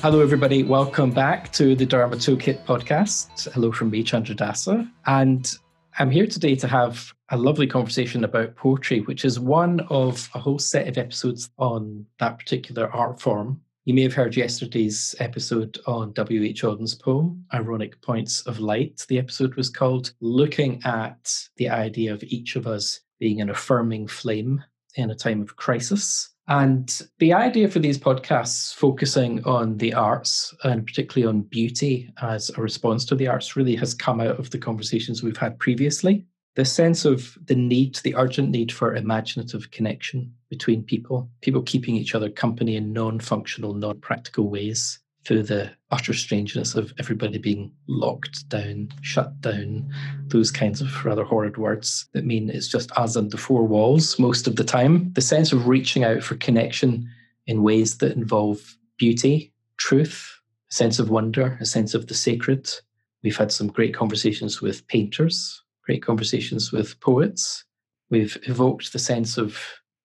Hello, everybody. Welcome back to the Dharma Toolkit podcast. Hello from me, Chandra Dasa. And I'm here today to have a lovely conversation about poetry, which is one of a whole set of episodes on that particular art form. You may have heard yesterday's episode on W.H. Auden's poem, Ironic Points of Light. The episode was called Looking at the Idea of Each of Us Being an Affirming Flame in a Time of Crisis. And the idea for these podcasts focusing on the arts and particularly on beauty as a response to the arts really has come out of the conversations we've had previously. The sense of the need, the urgent need for imaginative connection between people, people keeping each other company in non functional, non practical ways, through the utter strangeness of everybody being locked down, shut down, those kinds of rather horrid words that mean it's just us and the four walls most of the time. The sense of reaching out for connection in ways that involve beauty, truth, a sense of wonder, a sense of the sacred. We've had some great conversations with painters, great conversations with poets. We've evoked the sense of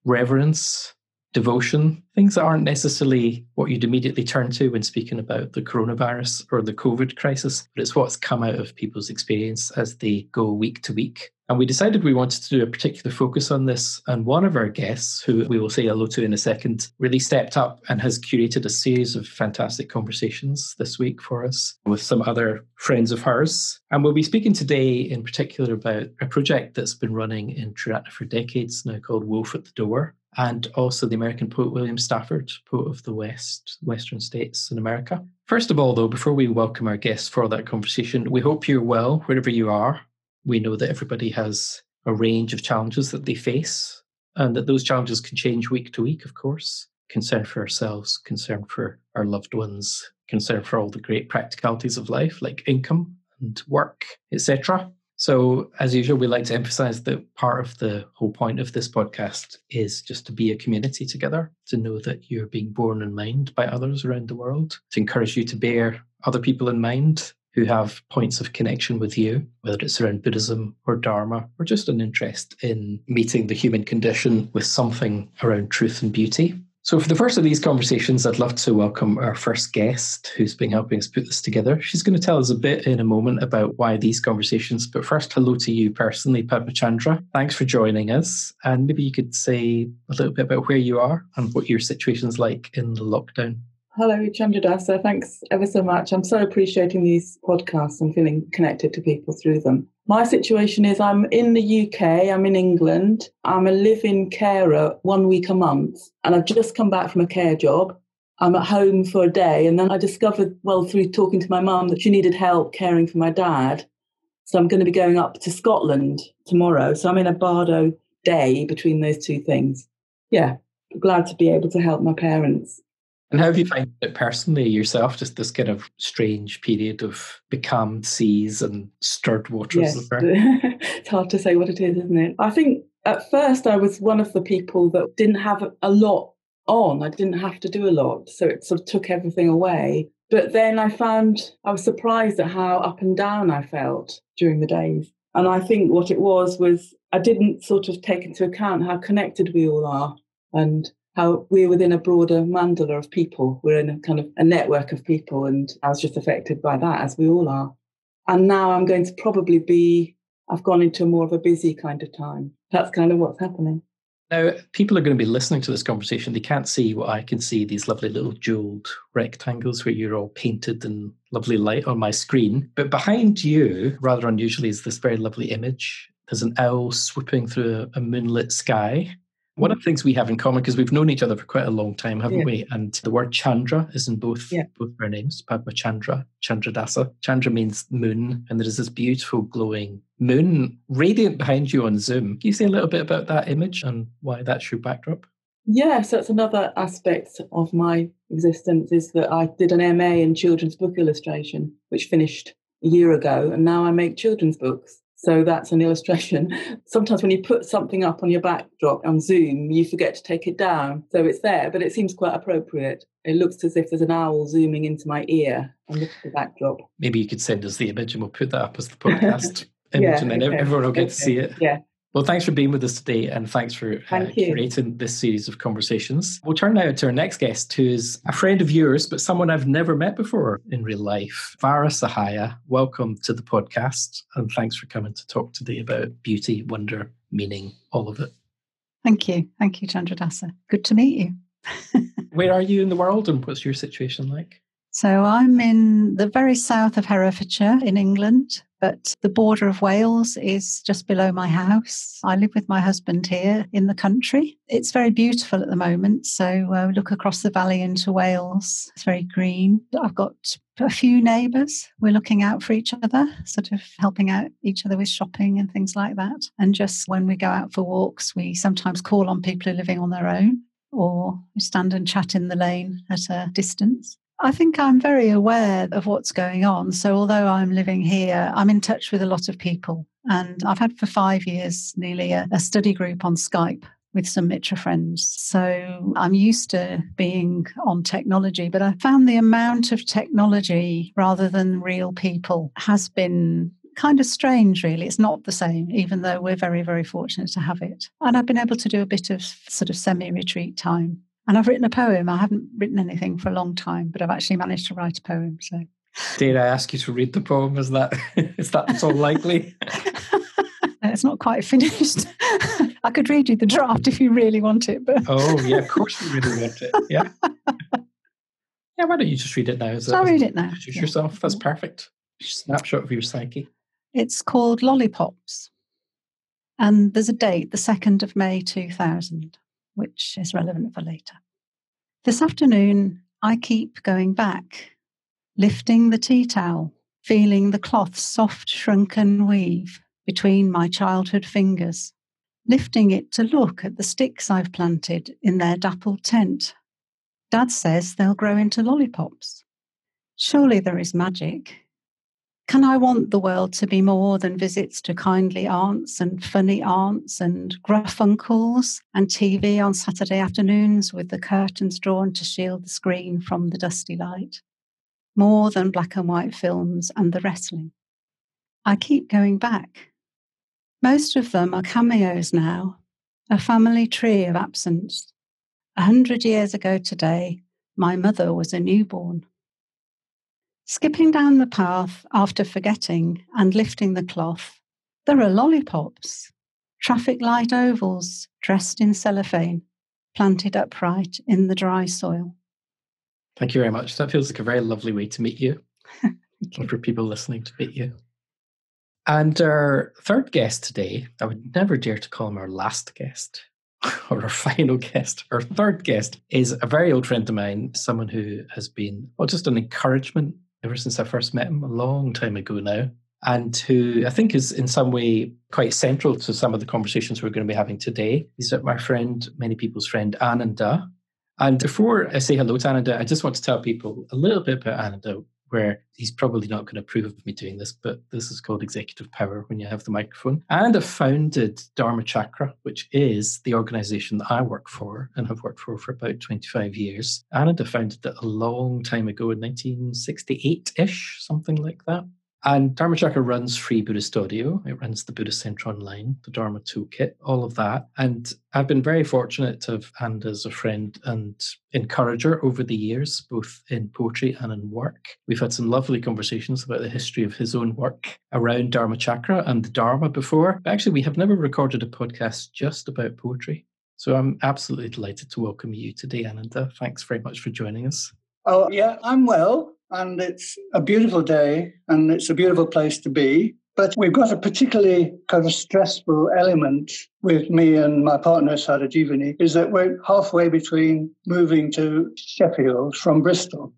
reverence, devotion, things that aren't necessarily what you'd immediately turn to when speaking about the coronavirus or the COVID crisis, but it's what's come out of people's experience as they go week to week. And we decided we wanted to do a particular focus on this. And one of our guests, who we will say hello to in a second, really stepped up and has curated a series of fantastic conversations this week for us with some other friends of hers. And we'll be speaking today in particular about a project that's been running in Triratna for decades now called Wolf at the Door and also the American poet William Stafford, poet of the West, Western states in America. First of all, though, before we welcome our guests for that conversation, we hope you're well wherever you are. We know that everybody has a range of challenges that they face, and that those challenges can change week to week, of course. Concern for ourselves, concern for our loved ones, concern for all the great practicalities of life like income and work, etc. So, as usual, we like to emphasize that part of the whole point of this podcast is just to be a community together, to know that you're being borne in mind by others around the world, to encourage you to bear other people in mind who have points of connection with you, whether it's around Buddhism or Dharma, or just an interest in meeting the human condition with something around truth and beauty. So, for the first of these conversations, I'd love to welcome our first guest who's been helping us put this together. She's going to tell us a bit in a moment about why these conversations. But first, hello to you personally, Padmachandra. Thanks for joining us. And maybe you could say a little bit about where you are and what your situation's like in the lockdown. Hello, Chandradasa. Thanks ever so much. I'm so appreciating these podcasts and feeling connected to people through them. My situation is I'm in the UK, I'm in England, I'm a live in carer one week a month, and I've just come back from a care job. I'm at home for a day, and then I discovered, well, through talking to my mum, that she needed help caring for my dad. So I'm going to be going up to Scotland tomorrow. So I'm in a Bardo day between those two things. Yeah, glad to be able to help my parents. And how have you found it personally yourself, just this kind of strange period of becalmed seas and stirred waters? Yes. it's hard to say what it is, isn't it? I think at first I was one of the people that didn't have a lot on. I didn't have to do a lot. So it sort of took everything away. But then I found I was surprised at how up and down I felt during the days. And I think what it was was I didn't sort of take into account how connected we all are and how we're within a broader mandala of people. We're in a kind of a network of people, and I was just affected by that, as we all are. And now I'm going to probably be, I've gone into more of a busy kind of time. That's kind of what's happening. Now, people are going to be listening to this conversation. They can't see what I can see these lovely little jeweled rectangles where you're all painted in lovely light on my screen. But behind you, rather unusually, is this very lovely image. There's an owl swooping through a moonlit sky. One of the things we have in common, because we've known each other for quite a long time, haven't yeah. we? And the word Chandra is in both yeah. both our names, Padma Chandra, Chandradasa. Chandra means moon, and there is this beautiful glowing moon radiant behind you on Zoom. Can you say a little bit about that image and why that's your backdrop? Yes, that's another aspect of my existence is that I did an MA in children's book illustration, which finished a year ago, and now I make children's books. So that's an illustration. Sometimes when you put something up on your backdrop on Zoom, you forget to take it down. So it's there, but it seems quite appropriate. It looks as if there's an owl zooming into my ear and look at the backdrop. Maybe you could send us the image and we'll put that up as the podcast image yeah, and then okay. everyone will get okay. to see it. Yeah. Well, thanks for being with us today and thanks for uh, Thank curating this series of conversations. We'll turn now to our next guest, who is a friend of yours, but someone I've never met before in real life. Vara Sahaya, welcome to the podcast and thanks for coming to talk today about beauty, wonder, meaning, all of it. Thank you. Thank you, Chandradasa. Good to meet you. Where are you in the world and what's your situation like? So I'm in the very south of Herefordshire in England, but the border of Wales is just below my house. I live with my husband here in the country. It's very beautiful at the moment. So uh, look across the valley into Wales. It's very green. I've got a few neighbours. We're looking out for each other, sort of helping out each other with shopping and things like that. And just when we go out for walks, we sometimes call on people who are living on their own or stand and chat in the lane at a distance. I think I'm very aware of what's going on. So, although I'm living here, I'm in touch with a lot of people. And I've had for five years nearly a, a study group on Skype with some Mitra friends. So I'm used to being on technology, but I found the amount of technology rather than real people has been kind of strange, really. It's not the same, even though we're very, very fortunate to have it. And I've been able to do a bit of sort of semi retreat time and I've written a poem. I haven't written anything for a long time, but I've actually managed to write a poem. So, dare I ask you to read the poem? Is that is that so likely? it's not quite finished. I could read you the draft if you really want it. But oh yeah, of course you really want it. Yeah. Yeah, why don't you just read it now? Is I'll read it now. Introduce yeah. yourself. That's perfect. Snapshot of your psyche. It's called Lollipops. And there's a date, the 2nd of May 2000 which is relevant for later. This afternoon, I keep going back, lifting the tea towel, feeling the cloth's soft, shrunken weave between my childhood fingers, lifting it to look at the sticks I've planted in their dappled tent. Dad says they'll grow into lollipops. Surely there is magic can I want the world to be more than visits to kindly aunts and funny aunts and gruff uncles and TV on Saturday afternoons with the curtains drawn to shield the screen from the dusty light? More than black and white films and the wrestling. I keep going back. Most of them are cameos now, a family tree of absence. A hundred years ago today, my mother was a newborn. Skipping down the path after forgetting and lifting the cloth, there are lollipops, traffic light ovals dressed in cellophane, planted upright in the dry soil. Thank you very much. That feels like a very lovely way to meet you, you. for people listening to meet you. And our third guest today, I would never dare to call him our last guest or our final guest. Our third guest is a very old friend of mine, someone who has been, well, just an encouragement ever since I first met him a long time ago now, and who I think is in some way quite central to some of the conversations we're going to be having today. He's my friend, many people's friend, Ananda. And before I say hello to Ananda, I just want to tell people a little bit about Ananda, where he's probably not going to approve of me doing this, but this is called executive power when you have the microphone. And I founded Dharma Chakra, which is the organization that I work for and have worked for for about 25 years. Ananda founded it a long time ago in 1968 ish, something like that. And Dharma Chakra runs free Buddhist audio. It runs the Buddhist Center Online, the Dharma Toolkit, all of that. And I've been very fortunate to have Ananda as a friend and encourager over the years, both in poetry and in work. We've had some lovely conversations about the history of his own work around Dharma Chakra and the Dharma before. But actually, we have never recorded a podcast just about poetry. So I'm absolutely delighted to welcome you today, Ananda. Thanks very much for joining us. Oh, yeah, I'm well and it's a beautiful day and it's a beautiful place to be. But we've got a particularly kind of stressful element with me and my partner, Sada Jivani, is that we're halfway between moving to Sheffield from Bristol.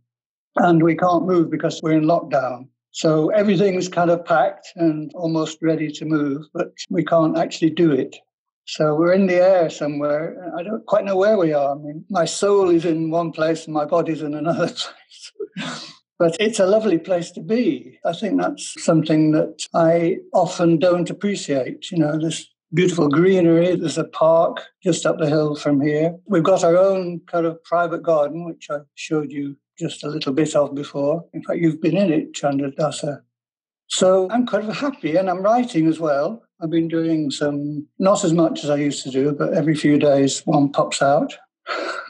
And we can't move because we're in lockdown. So everything's kind of packed and almost ready to move, but we can't actually do it. So we're in the air somewhere. I don't quite know where we are. I mean, my soul is in one place and my body's in another place. But it's a lovely place to be. I think that's something that I often don't appreciate. You know, this beautiful greenery. There's a park just up the hill from here. We've got our own kind of private garden, which I showed you just a little bit of before. In fact, you've been in it, Chandra Dasa. So I'm kind of happy and I'm writing as well. I've been doing some, not as much as I used to do, but every few days one pops out.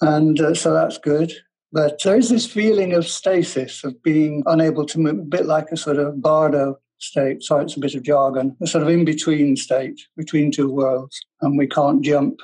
and uh, so that's good. But there is this feeling of stasis, of being unable to move, a bit like a sort of bardo state. Sorry, it's a bit of jargon, a sort of in between state between two worlds, and we can't jump.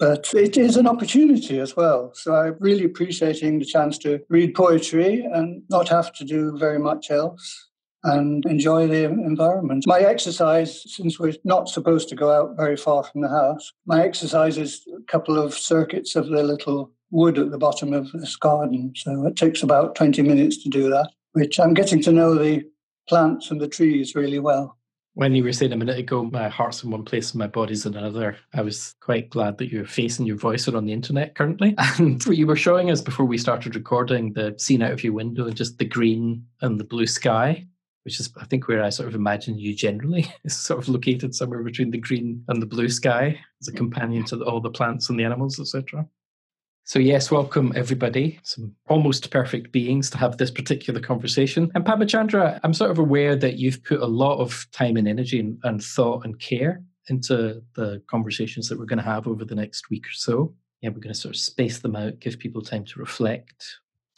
But it is an opportunity as well. So I'm really appreciating the chance to read poetry and not have to do very much else and enjoy the environment. My exercise, since we're not supposed to go out very far from the house, my exercise is a couple of circuits of the little wood at the bottom of this garden. So it takes about 20 minutes to do that, which I'm getting to know the plants and the trees really well. When you were saying a minute ago, my heart's in one place and my body's in another, I was quite glad that your face and your voice are on the internet currently. And you were showing us before we started recording the scene out of your window, just the green and the blue sky, which is, I think, where I sort of imagine you generally is sort of located somewhere between the green and the blue sky as a companion to all the plants and the animals, etc. So, yes, welcome everybody. Some almost perfect beings to have this particular conversation. And Padmachandra, I'm sort of aware that you've put a lot of time and energy and, and thought and care into the conversations that we're going to have over the next week or so. Yeah, we're going to sort of space them out, give people time to reflect,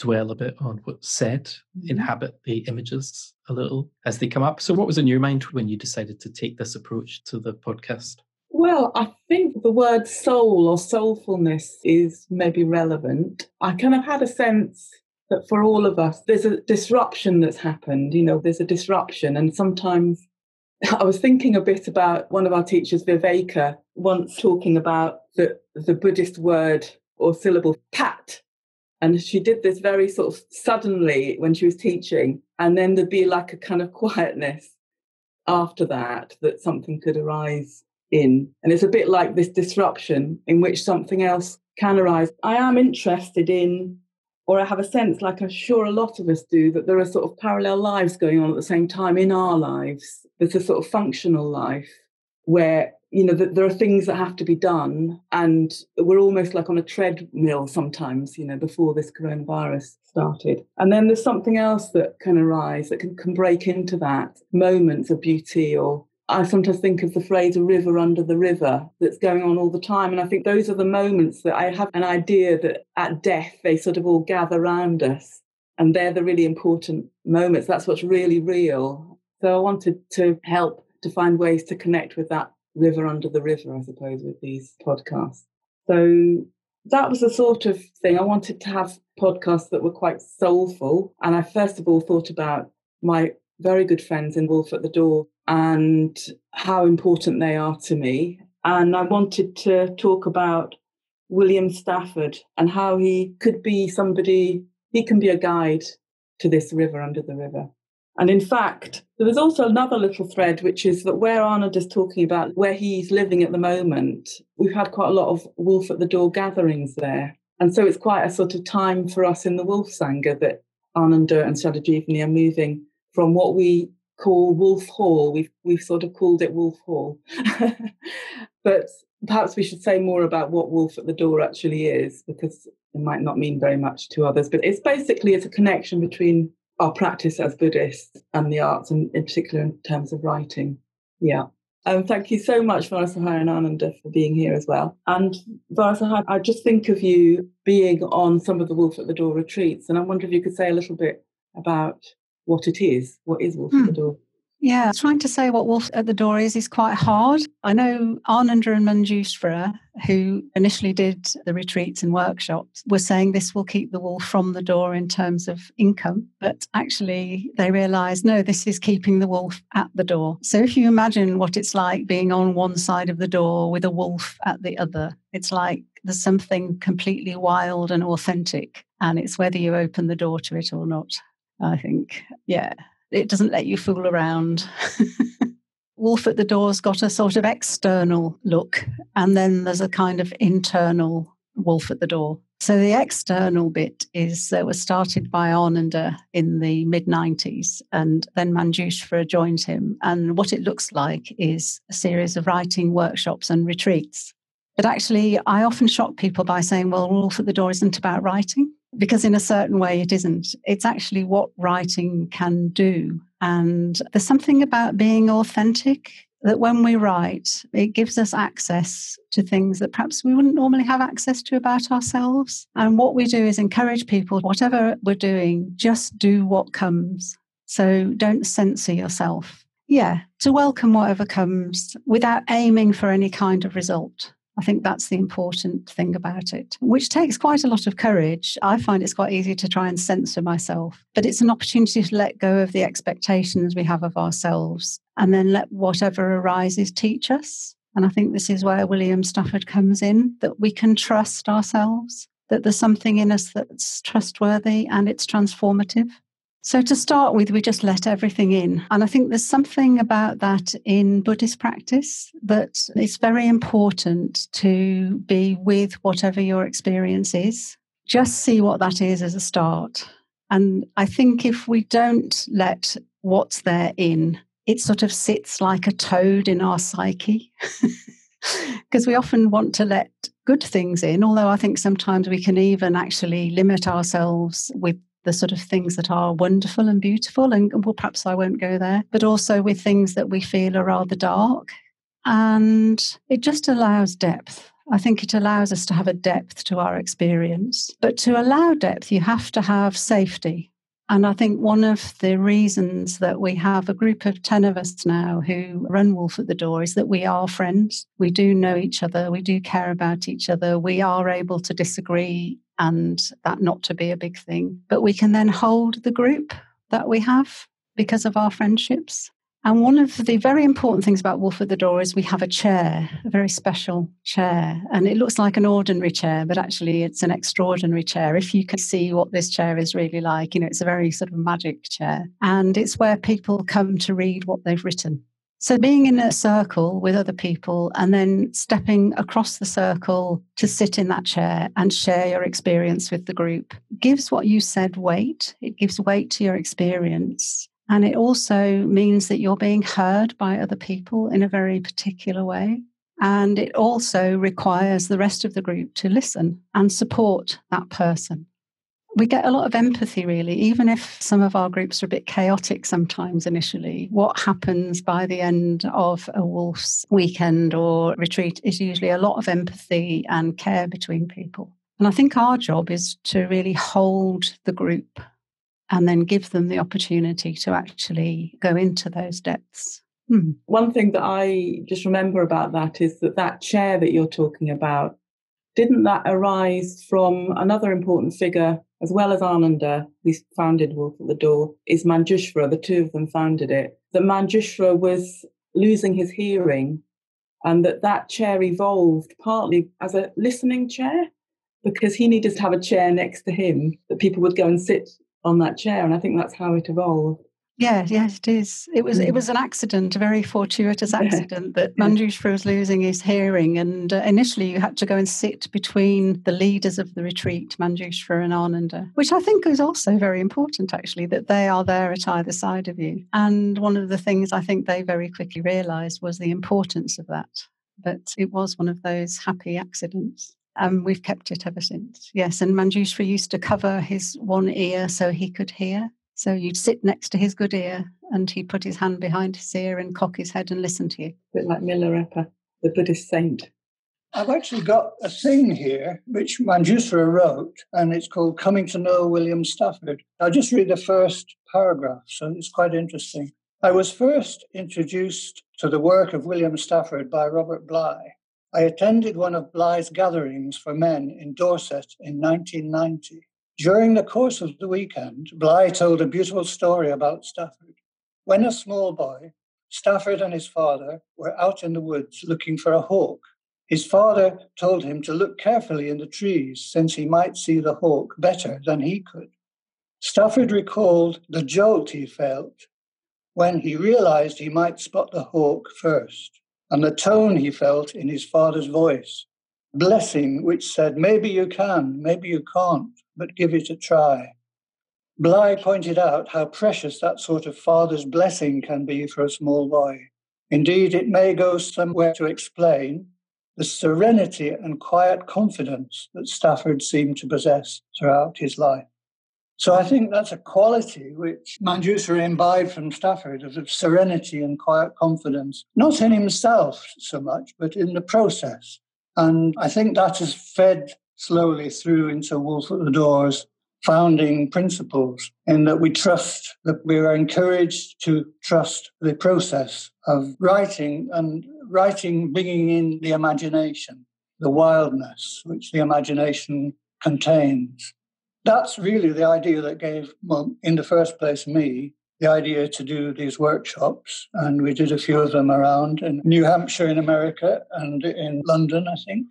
dwell a bit on what's said, mm-hmm. inhabit the images a little as they come up. So, what was in your mind when you decided to take this approach to the podcast? Well, I think the word soul or soulfulness is maybe relevant. I kind of had a sense that for all of us, there's a disruption that's happened. You know, there's a disruption. And sometimes I was thinking a bit about one of our teachers, Viveka, once talking about the, the Buddhist word or syllable phat. And she did this very sort of suddenly when she was teaching. And then there'd be like a kind of quietness after that, that something could arise in. And it's a bit like this disruption in which something else can arise. I am interested in, or I have a sense, like I'm sure a lot of us do, that there are sort of parallel lives going on at the same time in our lives. There's a sort of functional life where you know there are things that have to be done and we're almost like on a treadmill sometimes you know before this coronavirus started and then there's something else that can arise that can, can break into that moments of beauty or I sometimes think of the phrase a river under the river that's going on all the time. And I think those are the moments that I have an idea that at death, they sort of all gather around us. And they're the really important moments. That's what's really real. So I wanted to help to find ways to connect with that river under the river, I suppose, with these podcasts. So that was the sort of thing. I wanted to have podcasts that were quite soulful. And I first of all thought about my very good friends in Wolf at the Door and how important they are to me. And I wanted to talk about William Stafford and how he could be somebody, he can be a guide to this river under the river. And in fact, there was also another little thread, which is that where Anand is talking about where he's living at the moment, we've had quite a lot of Wolf at the Door gatherings there. And so it's quite a sort of time for us in the Wolf Sangha that Ananda and Sadhajivani are moving from what we call Wolf Hall. We've we've sort of called it Wolf Hall, but perhaps we should say more about what Wolf at the Door actually is, because it might not mean very much to others. But it's basically it's a connection between our practice as Buddhists and the arts, and in particular in terms of writing. Yeah. Um, thank you so much, Varasahai and Ananda, for being here as well. And Varasahai, I just think of you being on some of the Wolf at the Door retreats, and I wonder if you could say a little bit about what it is. What is Wolf hmm. at the Door? Yeah, trying to say what Wolf at the Door is is quite hard. I know Ananda and Manjusvara, who initially did the retreats and workshops, were saying this will keep the wolf from the door in terms of income. But actually, they realised no, this is keeping the wolf at the door. So if you imagine what it's like being on one side of the door with a wolf at the other, it's like there's something completely wild and authentic. And it's whether you open the door to it or not. I think. Yeah, it doesn't let you fool around. Wolf at the Door's got a sort of external look, and then there's a kind of internal Wolf at the Door. So the external bit is uh, was started by Ananda in the mid 90s, and then Manjusvara joined him. And what it looks like is a series of writing workshops and retreats. But actually, I often shock people by saying, well, Wolf at the Door isn't about writing. Because in a certain way it isn't. It's actually what writing can do. And there's something about being authentic that when we write, it gives us access to things that perhaps we wouldn't normally have access to about ourselves. And what we do is encourage people, whatever we're doing, just do what comes. So don't censor yourself. Yeah, to welcome whatever comes without aiming for any kind of result. I think that's the important thing about it, which takes quite a lot of courage. I find it's quite easy to try and censor myself, but it's an opportunity to let go of the expectations we have of ourselves and then let whatever arises teach us. And I think this is where William Stafford comes in that we can trust ourselves, that there's something in us that's trustworthy and it's transformative. So, to start with, we just let everything in. And I think there's something about that in Buddhist practice that it's very important to be with whatever your experience is. Just see what that is as a start. And I think if we don't let what's there in, it sort of sits like a toad in our psyche. Because we often want to let good things in, although I think sometimes we can even actually limit ourselves with the sort of things that are wonderful and beautiful. And well, perhaps I won't go there, but also with things that we feel are rather dark. And it just allows depth. I think it allows us to have a depth to our experience. But to allow depth, you have to have safety. And I think one of the reasons that we have a group of 10 of us now who run Wolf at the Door is that we are friends. We do know each other. We do care about each other. We are able to disagree and that not to be a big thing. But we can then hold the group that we have because of our friendships. And one of the very important things about Wolf at the Door is we have a chair, a very special chair. And it looks like an ordinary chair, but actually it's an extraordinary chair. If you can see what this chair is really like, you know, it's a very sort of magic chair. And it's where people come to read what they've written. So, being in a circle with other people and then stepping across the circle to sit in that chair and share your experience with the group gives what you said weight. It gives weight to your experience. And it also means that you're being heard by other people in a very particular way. And it also requires the rest of the group to listen and support that person we get a lot of empathy, really, even if some of our groups are a bit chaotic sometimes initially. What happens by the end of a wolf's weekend or retreat is usually a lot of empathy and care between people. And I think our job is to really hold the group and then give them the opportunity to actually go into those depths. Hmm. One thing that I just remember about that is that that chair that you're talking about, didn't that arise from another important figure as well as Ananda, who founded Wolf at the Door, is Manjusvara. The two of them founded it. That Manjusvara was losing his hearing, and that that chair evolved partly as a listening chair because he needed to have a chair next to him that people would go and sit on that chair, and I think that's how it evolved. Yeah, yes, it is. It was it was an accident, a very fortuitous accident that Manjusvara was losing his hearing, and uh, initially you had to go and sit between the leaders of the retreat, Manjusvara and Ananda, which I think is also very important, actually, that they are there at either side of you. And one of the things I think they very quickly realised was the importance of that. But it was one of those happy accidents. And we've kept it ever since. Yes, and Manjusvara used to cover his one ear so he could hear so you'd sit next to his good ear and he'd put his hand behind his ear and cock his head and listen to you. A bit like Milarepa, the Buddhist saint. I've actually got a thing here which Manjusvara wrote, and it's called Coming to Know William Stafford. I'll just read the first paragraph, so it's quite interesting. I was first introduced to the work of William Stafford by Robert Bly. I attended one of Bly's gatherings for men in Dorset in 1990. During the course of the weekend, Bly told a beautiful story about Stafford. When a small boy, Stafford and his father were out in the woods looking for a hawk. His father told him to look carefully in the trees since he might see the hawk better than he could. Stafford recalled the jolt he felt when he realized he might spot the hawk first, and the tone he felt in his father's voice, blessing which said, Maybe you can, maybe you can't but give it a try. Bly pointed out how precious that sort of father's blessing can be for a small boy. Indeed, it may go somewhere to explain the serenity and quiet confidence that Stafford seemed to possess throughout his life. So I think that's a quality which Manjusvara imbibed from Stafford of serenity and quiet confidence, not in himself so much, but in the process. And I think that has fed slowly through into Wolf at the Doors founding principles in that we trust that we are encouraged to trust the process of writing and writing bringing in the imagination the wildness which the imagination contains. That's really the idea that gave well in the first place me the idea to do these workshops and we did a few of them around in new hampshire in america and in london i think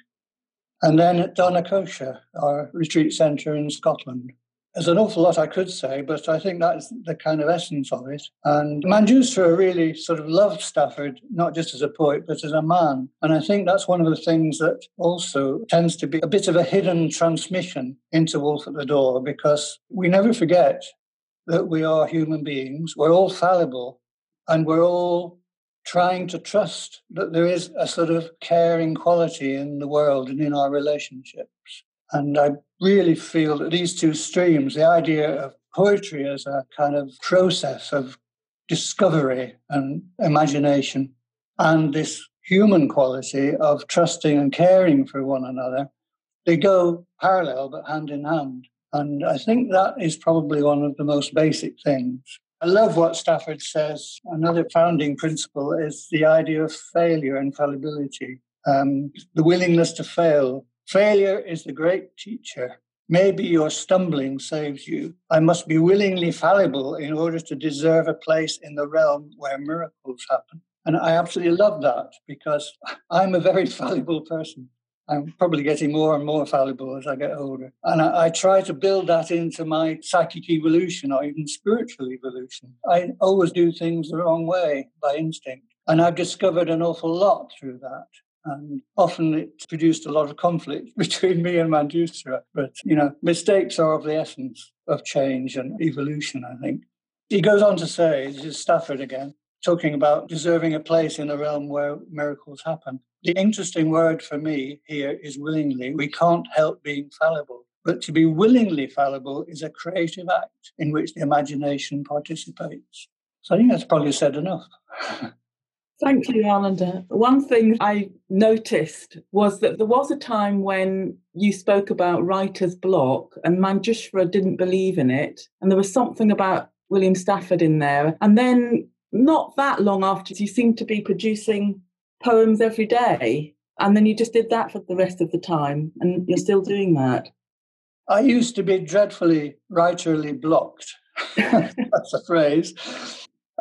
and then at Dhanakosa, our retreat centre in Scotland. There's an awful lot I could say, but I think that's the kind of essence of it. And Manjusvara really sort of loved Stafford, not just as a poet, but as a man. And I think that's one of the things that also tends to be a bit of a hidden transmission into Wolf at the Door, because we never forget that we are human beings. We're all fallible and we're all trying to trust that there is a sort of caring quality in the world and in our relationships. And I really feel that these two streams, the idea of poetry as a kind of process of discovery and imagination, and this human quality of trusting and caring for one another, they go parallel but hand in hand. And I think that is probably one of the most basic things. I love what Stafford says. Another founding principle is the idea of failure and fallibility, um, the willingness to fail Failure is the great teacher. Maybe your stumbling saves you. I must be willingly fallible in order to deserve a place in the realm where miracles happen. And I absolutely love that because I'm a very fallible person. I'm probably getting more and more fallible as I get older. And I, I, try to build that into my psychic evolution or even spiritual evolution. I always do things the wrong way by instinct. And I've discovered an awful lot through that. And often it produced a lot of conflict between me and Manjusvara. But, you know, mistakes are of the essence of change and evolution, I think. He goes on to say, this is Stafford again, talking about deserving a place in a realm where miracles happen. The interesting word for me here is willingly. We can't help being fallible. But to be willingly fallible is a creative act in which the imagination participates. So I think that's probably said enough. Thank you, Ananda. One thing I noticed was that there was a time when you spoke about writer's block and Manjusvara didn't believe in it. And there was something about William Stafford in there. And then, not that long after, you seemed to be producing poems every day. And then you just did that for the rest of the time. And you're still doing that. I used to be dreadfully writerly blocked. That's a phrase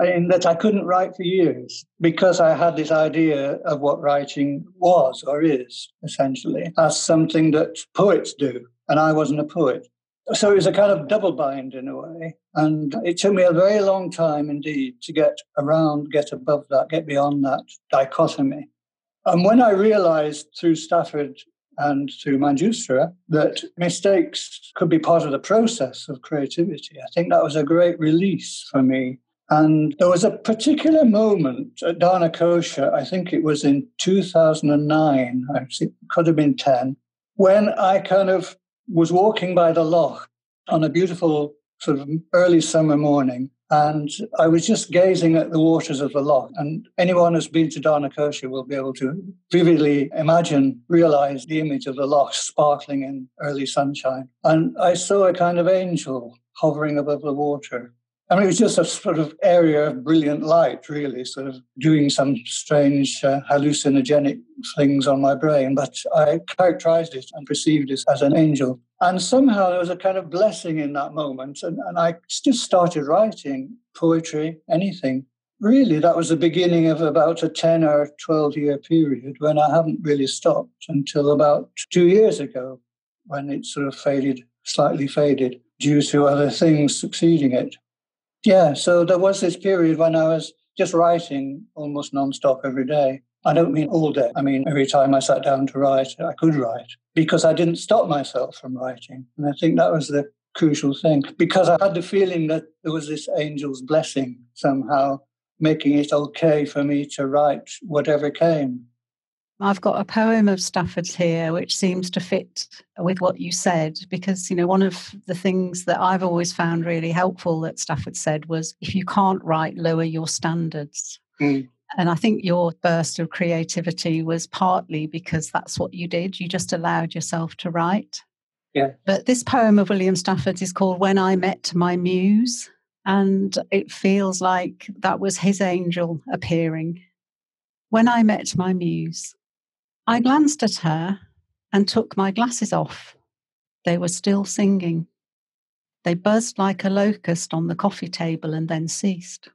in that I couldn't write for years because I had this idea of what writing was or is, essentially, as something that poets do. And I wasn't a poet. So it was a kind of double bind in a way. And it took me a very long time indeed to get around, get above that, get beyond that dichotomy. And when I realized through Stafford and through Manjusvara that mistakes could be part of the process of creativity, I think that was a great release for me and there was a particular moment at Dhanakosa, I think it was in 2009, I could have been 10, when I kind of was walking by the loch on a beautiful sort of early summer morning. And I was just gazing at the waters of the loch. And anyone who's been to Dhanakosa will be able to vividly imagine, realize the image of the loch sparkling in early sunshine. And I saw a kind of angel hovering above the water. I mean, it was just a sort of area of brilliant light, really, sort of doing some strange uh, hallucinogenic things on my brain. But I characterized it and perceived it as an angel. And somehow there was a kind of blessing in that moment. And, and I just started writing poetry, anything. Really, that was the beginning of about a 10 or 12 year period when I haven't really stopped until about two years ago, when it sort of faded, slightly faded, due to other things succeeding it. Yeah, so there was this period when I was just writing almost nonstop every day. I don't mean all day. I mean, every time I sat down to write, I could write because I didn't stop myself from writing. And I think that was the crucial thing because I had the feeling that there was this angel's blessing somehow making it okay for me to write whatever came. I've got a poem of Stafford's here which seems to fit with what you said because, you know, one of the things that I've always found really helpful that Stafford said was if you can't write, lower your standards. Mm. And I think your burst of creativity was partly because that's what you did. You just allowed yourself to write. Yeah. But this poem of William Stafford's is called When I Met My Muse. And it feels like that was his angel appearing. When I met my muse, I glanced at her and took my glasses off. They were still singing. They buzzed like a locust on the coffee table and then ceased.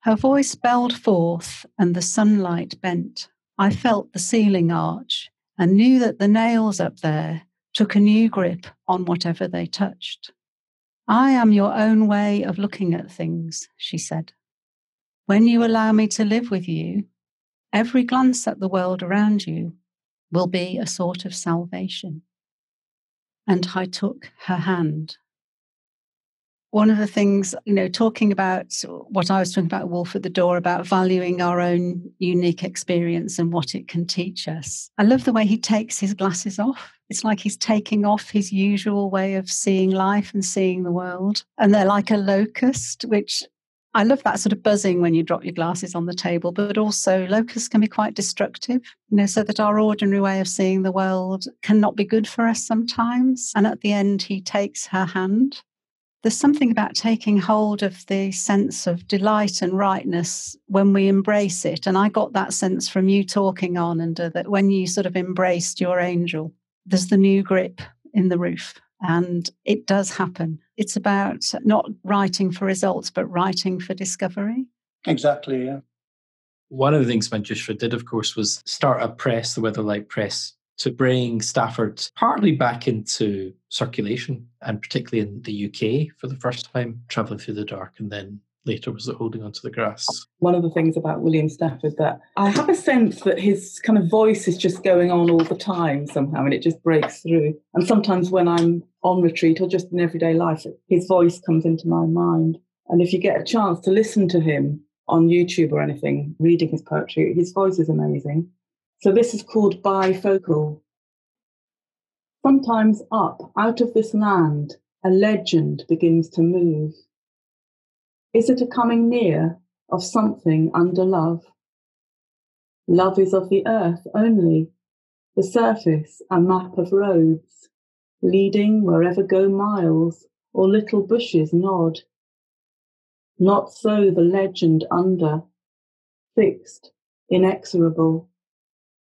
Her voice belled forth and the sunlight bent. I felt the ceiling arch and knew that the nails up there took a new grip on whatever they touched. I am your own way of looking at things, she said. When you allow me to live with you, every glance at the world around you will be a sort of salvation. And I took her hand one of the things, you know, talking about what I was talking about, Wolf at the Door, about valuing our own unique experience and what it can teach us. I love the way he takes his glasses off. It's like he's taking off his usual way of seeing life and seeing the world. And they're like a locust, which I love that sort of buzzing when you drop your glasses on the table, but also locusts can be quite destructive, you know, so that our ordinary way of seeing the world cannot be good for us sometimes. And at the end, he takes her hand there's something about taking hold of the sense of delight and rightness when we embrace it. And I got that sense from you talking on, and that when you sort of embraced your angel, there's the new grip in the roof. And it does happen. It's about not writing for results, but writing for discovery. Exactly, yeah. One of the things Manjusvara did, of course, was start a press, the Weatherlight Press to bring Stafford partly back into circulation, and particularly in the UK for the first time, travelling through the dark, and then later was it holding onto the grass. One of the things about William Stafford that I have a sense that his kind of voice is just going on all the time somehow, and it just breaks through. And sometimes when I'm on retreat or just in everyday life, his voice comes into my mind. And if you get a chance to listen to him on YouTube or anything, reading his poetry, his voice is amazing. So this is called bifocal. Sometimes up out of this land, a legend begins to move. Is it a coming near of something under love? Love is of the earth only, the surface a map of roads, leading wherever go miles or little bushes nod. Not so the legend under, fixed, inexorable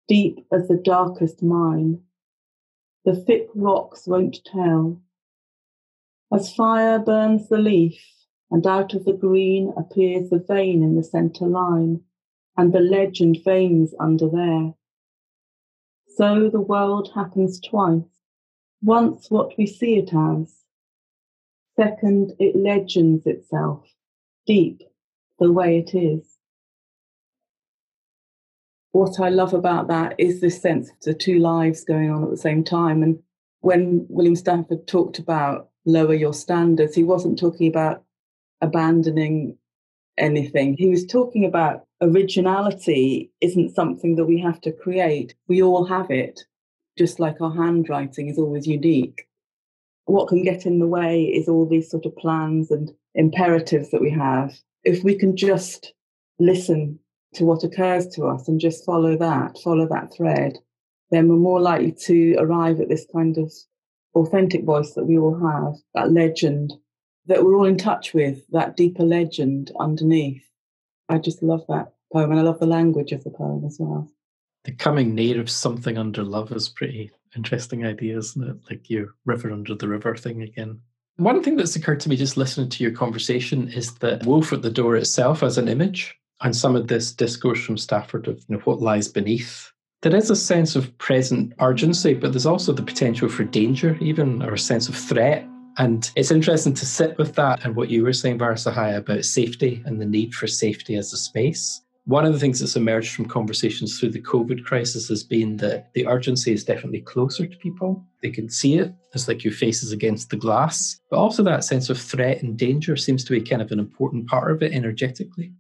deep as the darkest mine. The thick rocks won't tell. As fire burns the leaf, and out of the green appears the vein in the centre line, and the legend veins under there. So the world happens twice. Once what we see it as. Second, it legends itself, deep, the way it is what I love about that is this sense of the two lives going on at the same time. And when William Stafford talked about lower your standards, he wasn't talking about abandoning anything. He was talking about originality isn't something that we have to create. We all have it, just like our handwriting is always unique. What can get in the way is all these sort of plans and imperatives that we have. If we can just listen to what occurs to us and just follow that, follow that thread, then we're more likely to arrive at this kind of authentic voice that we all have, that legend that we're all in touch with, that deeper legend underneath. I just love that poem and I love the language of the poem as well. The coming near of something under love is pretty interesting idea, isn't it? Like your river under the river thing again. One thing that's occurred to me just listening to your conversation is that Wolf at the Door itself as an image and some of this discourse from Stafford of you know, what lies beneath. There is a sense of present urgency, but there's also the potential for danger, even, or a sense of threat. And it's interesting to sit with that and what you were saying, Varasahaya, about safety and the need for safety as a space. One of the things that's emerged from conversations through the COVID crisis has been that the urgency is definitely closer to people. They can see it. It's like your face is against the glass. But also that sense of threat and danger seems to be kind of an important part of it energetically.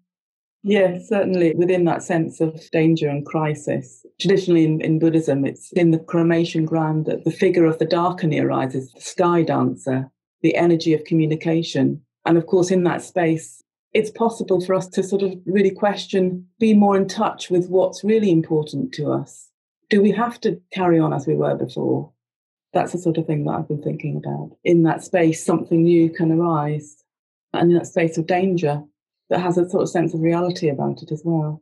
Yes, certainly within that sense of danger and crisis. Traditionally in, in Buddhism, it's in the cremation ground that the figure of the Dakini arises, the sky dancer, the energy of communication. And of course, in that space, it's possible for us to sort of really question, be more in touch with what's really important to us. Do we have to carry on as we were before? That's the sort of thing that I've been thinking about. In that space, something new can arise. And in that space of danger, that has a sort of sense of reality about it as well.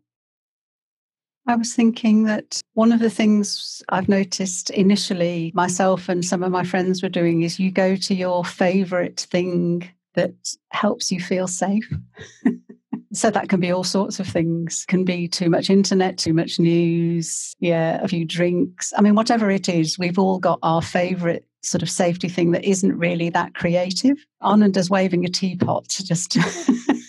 I was thinking that one of the things I've noticed initially, myself and some of my friends were doing, is you go to your favorite thing that helps you feel safe. so that can be all sorts of things. Can be too much internet too much news yeah a few drinks. I mean whatever it is we've all got our favorite sort of safety thing that isn't really that creative. Ananda's waving a teapot just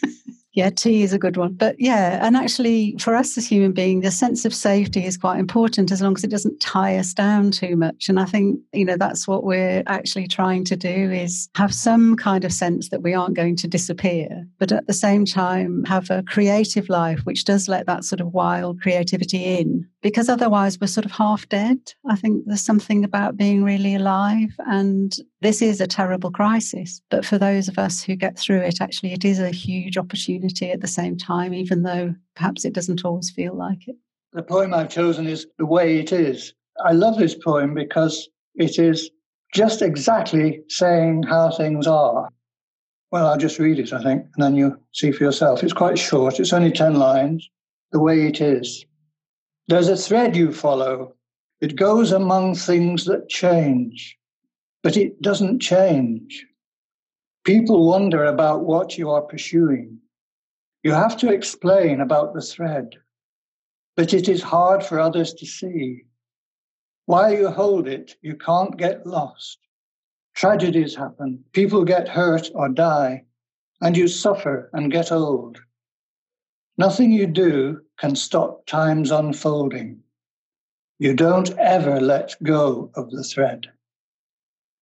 Yeah, tea is a good one. But yeah, and actually, for us as human beings, the sense of safety is quite important as long as it doesn't tie us down too much. And I think, you know, that's what we're actually trying to do is have some kind of sense that we aren't going to disappear, but at the same time, have a creative life which does let that sort of wild creativity in. Because otherwise, we're sort of half dead. I think there's something about being really alive. And this is a terrible crisis. But for those of us who get through it, actually, it is a huge opportunity at the same time, even though perhaps it doesn't always feel like it. The poem I've chosen is The Way It Is. I love this poem because it is just exactly saying how things are. Well, I'll just read it, I think, and then you see for yourself. It's quite short, it's only 10 lines. The way it is. There's a thread you follow. It goes among things that change, but it doesn't change. People wonder about what you are pursuing. You have to explain about the thread, but it is hard for others to see. While you hold it, you can't get lost. Tragedies happen, people get hurt or die, and you suffer and get old. Nothing you do can stop time's unfolding. You don't ever let go of the thread.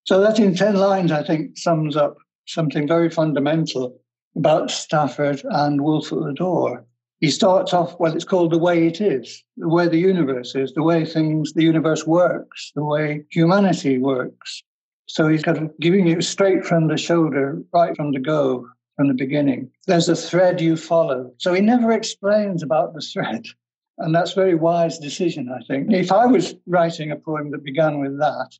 So that in 10 lines, I think, sums up something very fundamental about Stafford and Wolf at the Door. He starts off, well, it's called The Way It Is, the way the universe is, the way things, the universe works, the way humanity works. So he's kind of giving you straight from the shoulder, right from the go, from the beginning. There's a thread you follow. So he never explains about the thread. And that's a very wise decision, I think. If I was writing a poem that began with that,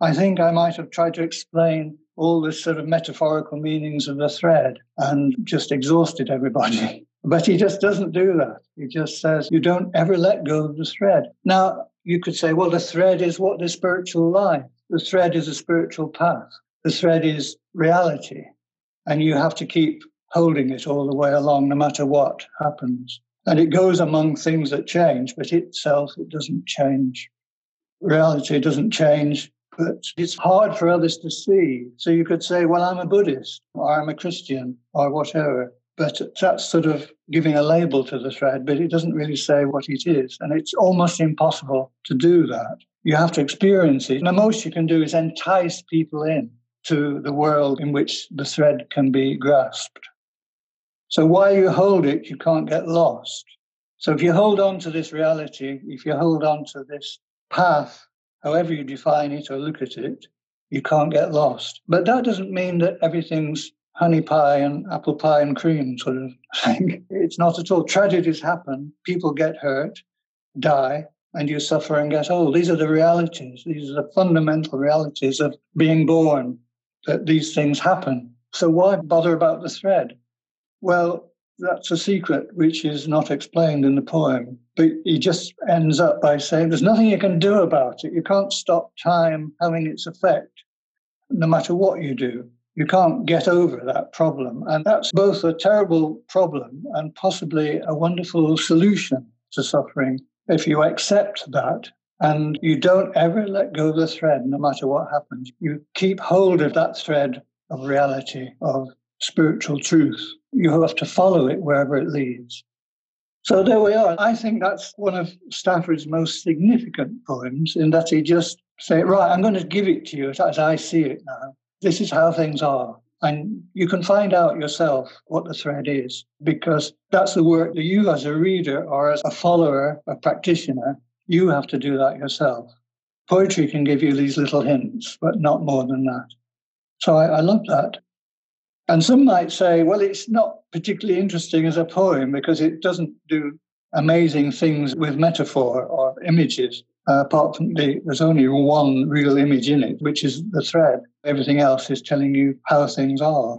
I think I might have tried to explain all the sort of metaphorical meanings of the thread and just exhausted everybody. But he just doesn't do that. He just says, you don't ever let go of the thread. Now, you could say, well, the thread is what the spiritual life. The thread is a spiritual path. The thread is reality. And you have to keep holding it all the way along, no matter what happens. And it goes among things that change, but itself, it doesn't change. Reality doesn't change but it's hard for others to see. So you could say, well, I'm a Buddhist, or I'm a Christian, or whatever. But that's sort of giving a label to the thread, but it doesn't really say what it is. And it's almost impossible to do that. You have to experience it. And the most you can do is entice people in to the world in which the thread can be grasped. So while you hold it, you can't get lost. So if you hold on to this reality, if you hold on to this path however you define it or look at it, you can't get lost. But that doesn't mean that everything's honey pie and apple pie and cream sort of thing. It's not at all. Tragedies happen, people get hurt, die, and you suffer and get old. These are the realities. These are the fundamental realities of being born, that these things happen. So why bother about the thread? Well, that's a secret which is not explained in the poem. But he just ends up by saying there's nothing you can do about it. You can't stop time having its effect, no matter what you do. You can't get over that problem. And that's both a terrible problem and possibly a wonderful solution to suffering if you accept that and you don't ever let go of the thread no matter what happens. You keep hold of that thread of reality, of spiritual truth. You have to follow it wherever it leads. So there we are. I think that's one of Stafford's most significant poems in that he just say, right, I'm going to give it to you as I see it now. This is how things are. And you can find out yourself what the thread is, because that's the work that you, as a reader or as a follower, a practitioner, you have to do that yourself. Poetry can give you these little hints, but not more than that. So I, I love that. And some might say, well, it's not particularly interesting as a poem because it doesn't do amazing things with metaphor or images. Uh, apart from the, there's only one real image in it, which is the thread. Everything else is telling you how things are.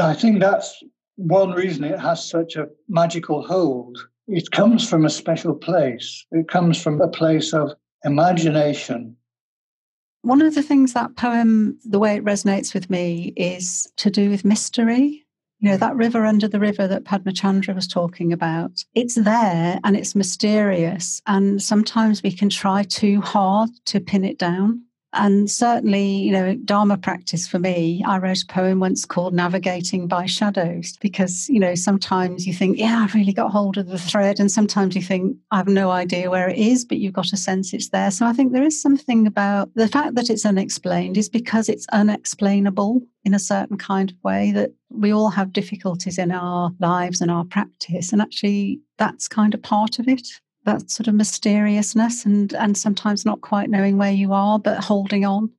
I think that's one reason it has such a magical hold. It comes from a special place. It comes from a place of imagination. One of the things that poem, the way it resonates with me, is to do with mystery you know, that river under the river that Padmachandra was talking about, it's there and it's mysterious. And sometimes we can try too hard to pin it down. And certainly, you know, Dharma practice for me, I wrote a poem once called Navigating by Shadows because, you know, sometimes you think, yeah, I've really got hold of the thread. And sometimes you think, I have no idea where it is, but you've got a sense it's there. So I think there is something about the fact that it's unexplained is because it's unexplainable in a certain kind of way that we all have difficulties in our lives and our practice. And actually, that's kind of part of it that sort of mysteriousness and and sometimes not quite knowing where you are but holding on.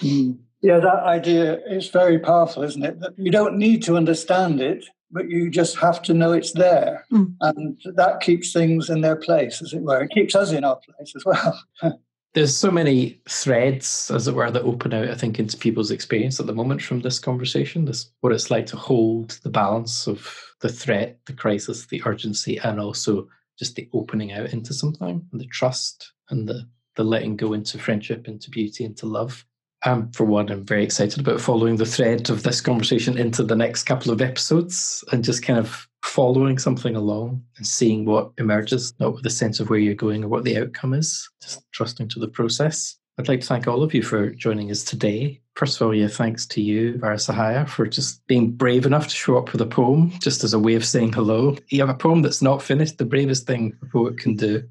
Mm. yeah that idea is very powerful isn't it? That you don't need to understand it but you just have to know it's there. Mm. and that keeps things in their place as it were. It keeps us in our place as well. There's so many threads as it were that open out i think into people's experience at the moment from this conversation this what it's like to hold the balance of the threat the crisis the urgency and also just the opening out into something and the trust and the the letting go into friendship, into beauty, into love. Um, for one, I'm very excited about following the thread of this conversation into the next couple of episodes and just kind of following something along and seeing what emerges, not with a sense of where you're going or what the outcome is, just trusting to the process. I'd like to thank all of you for joining us today. First of all, yeah, thanks to you, Varasahaya, for just being brave enough to show up with a poem, just as a way of saying hello. You have a poem that's not finished, the bravest thing a poet can do.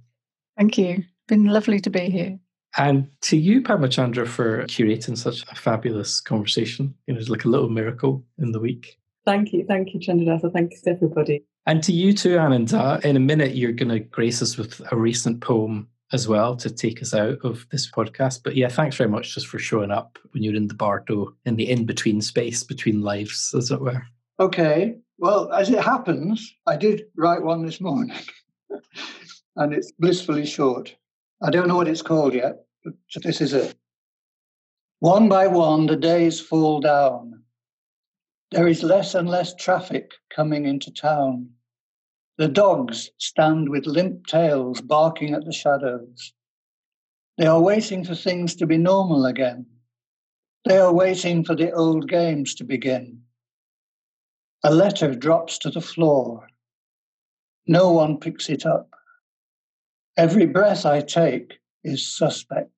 Thank you. Been lovely to be here. And to you, Padmachandra, for curating such a fabulous conversation. You know, it's like a little miracle in the week. Thank you. Thank you, Chandradasa. Thank you to everybody. And to you too, Ananda. In a minute, you're going to grace us with a recent poem as well to take us out of this podcast. But yeah, thanks very much just for showing up when you're in the Bardo, in the in between space between lives, as it were. Okay. Well, as it happens, I did write one this morning, and it's blissfully short. I don't know what it's called yet, but this is it. One by one, the days fall down. There is less and less traffic coming into town. The dogs stand with limp tails barking at the shadows. They are waiting for things to be normal again. They are waiting for the old games to begin. A letter drops to the floor. No one picks it up. Every breath I take is suspect.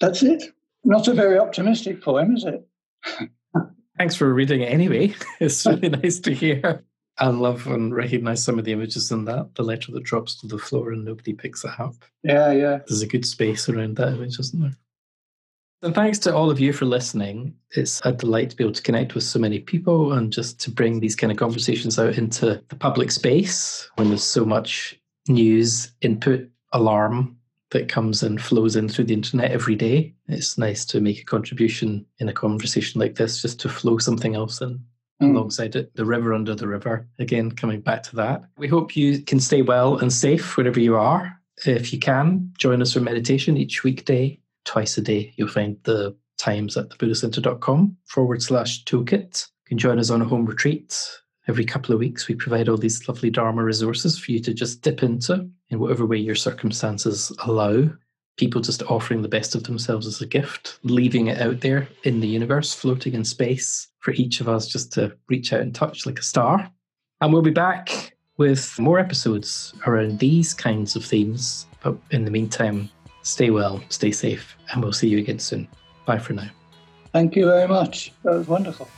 That's it. Not a very optimistic poem, is it? Thanks for reading it anyway. It's really nice to hear. I love and recognize some of the images in that. The letter that drops to the floor and nobody picks it up. Yeah, yeah. There's a good space around that image, isn't there? And thanks to all of you for listening. It's a delight to be able to connect with so many people and just to bring these kind of conversations out into the public space when there's so much news, input, alarm that comes and flows in through the internet every day. It's nice to make a contribution in a conversation like this, just to flow something else in mm. alongside it. The river under the river, again, coming back to that. We hope you can stay well and safe wherever you are. If you can, join us for meditation each weekday, twice a day. You'll find the times at thebuddhistcentre.com forward slash toolkit. You can join us on a home retreat every couple of weeks. We provide all these lovely Dharma resources for you to just dip into in whatever way your circumstances allow. People just offering the best of themselves as a gift, leaving it out there in the universe, floating in space for each of us just to reach out and touch like a star. And we'll be back with more episodes around these kinds of themes. But in the meantime, stay well, stay safe, and we'll see you again soon. Bye for now. Thank you very much. That was wonderful.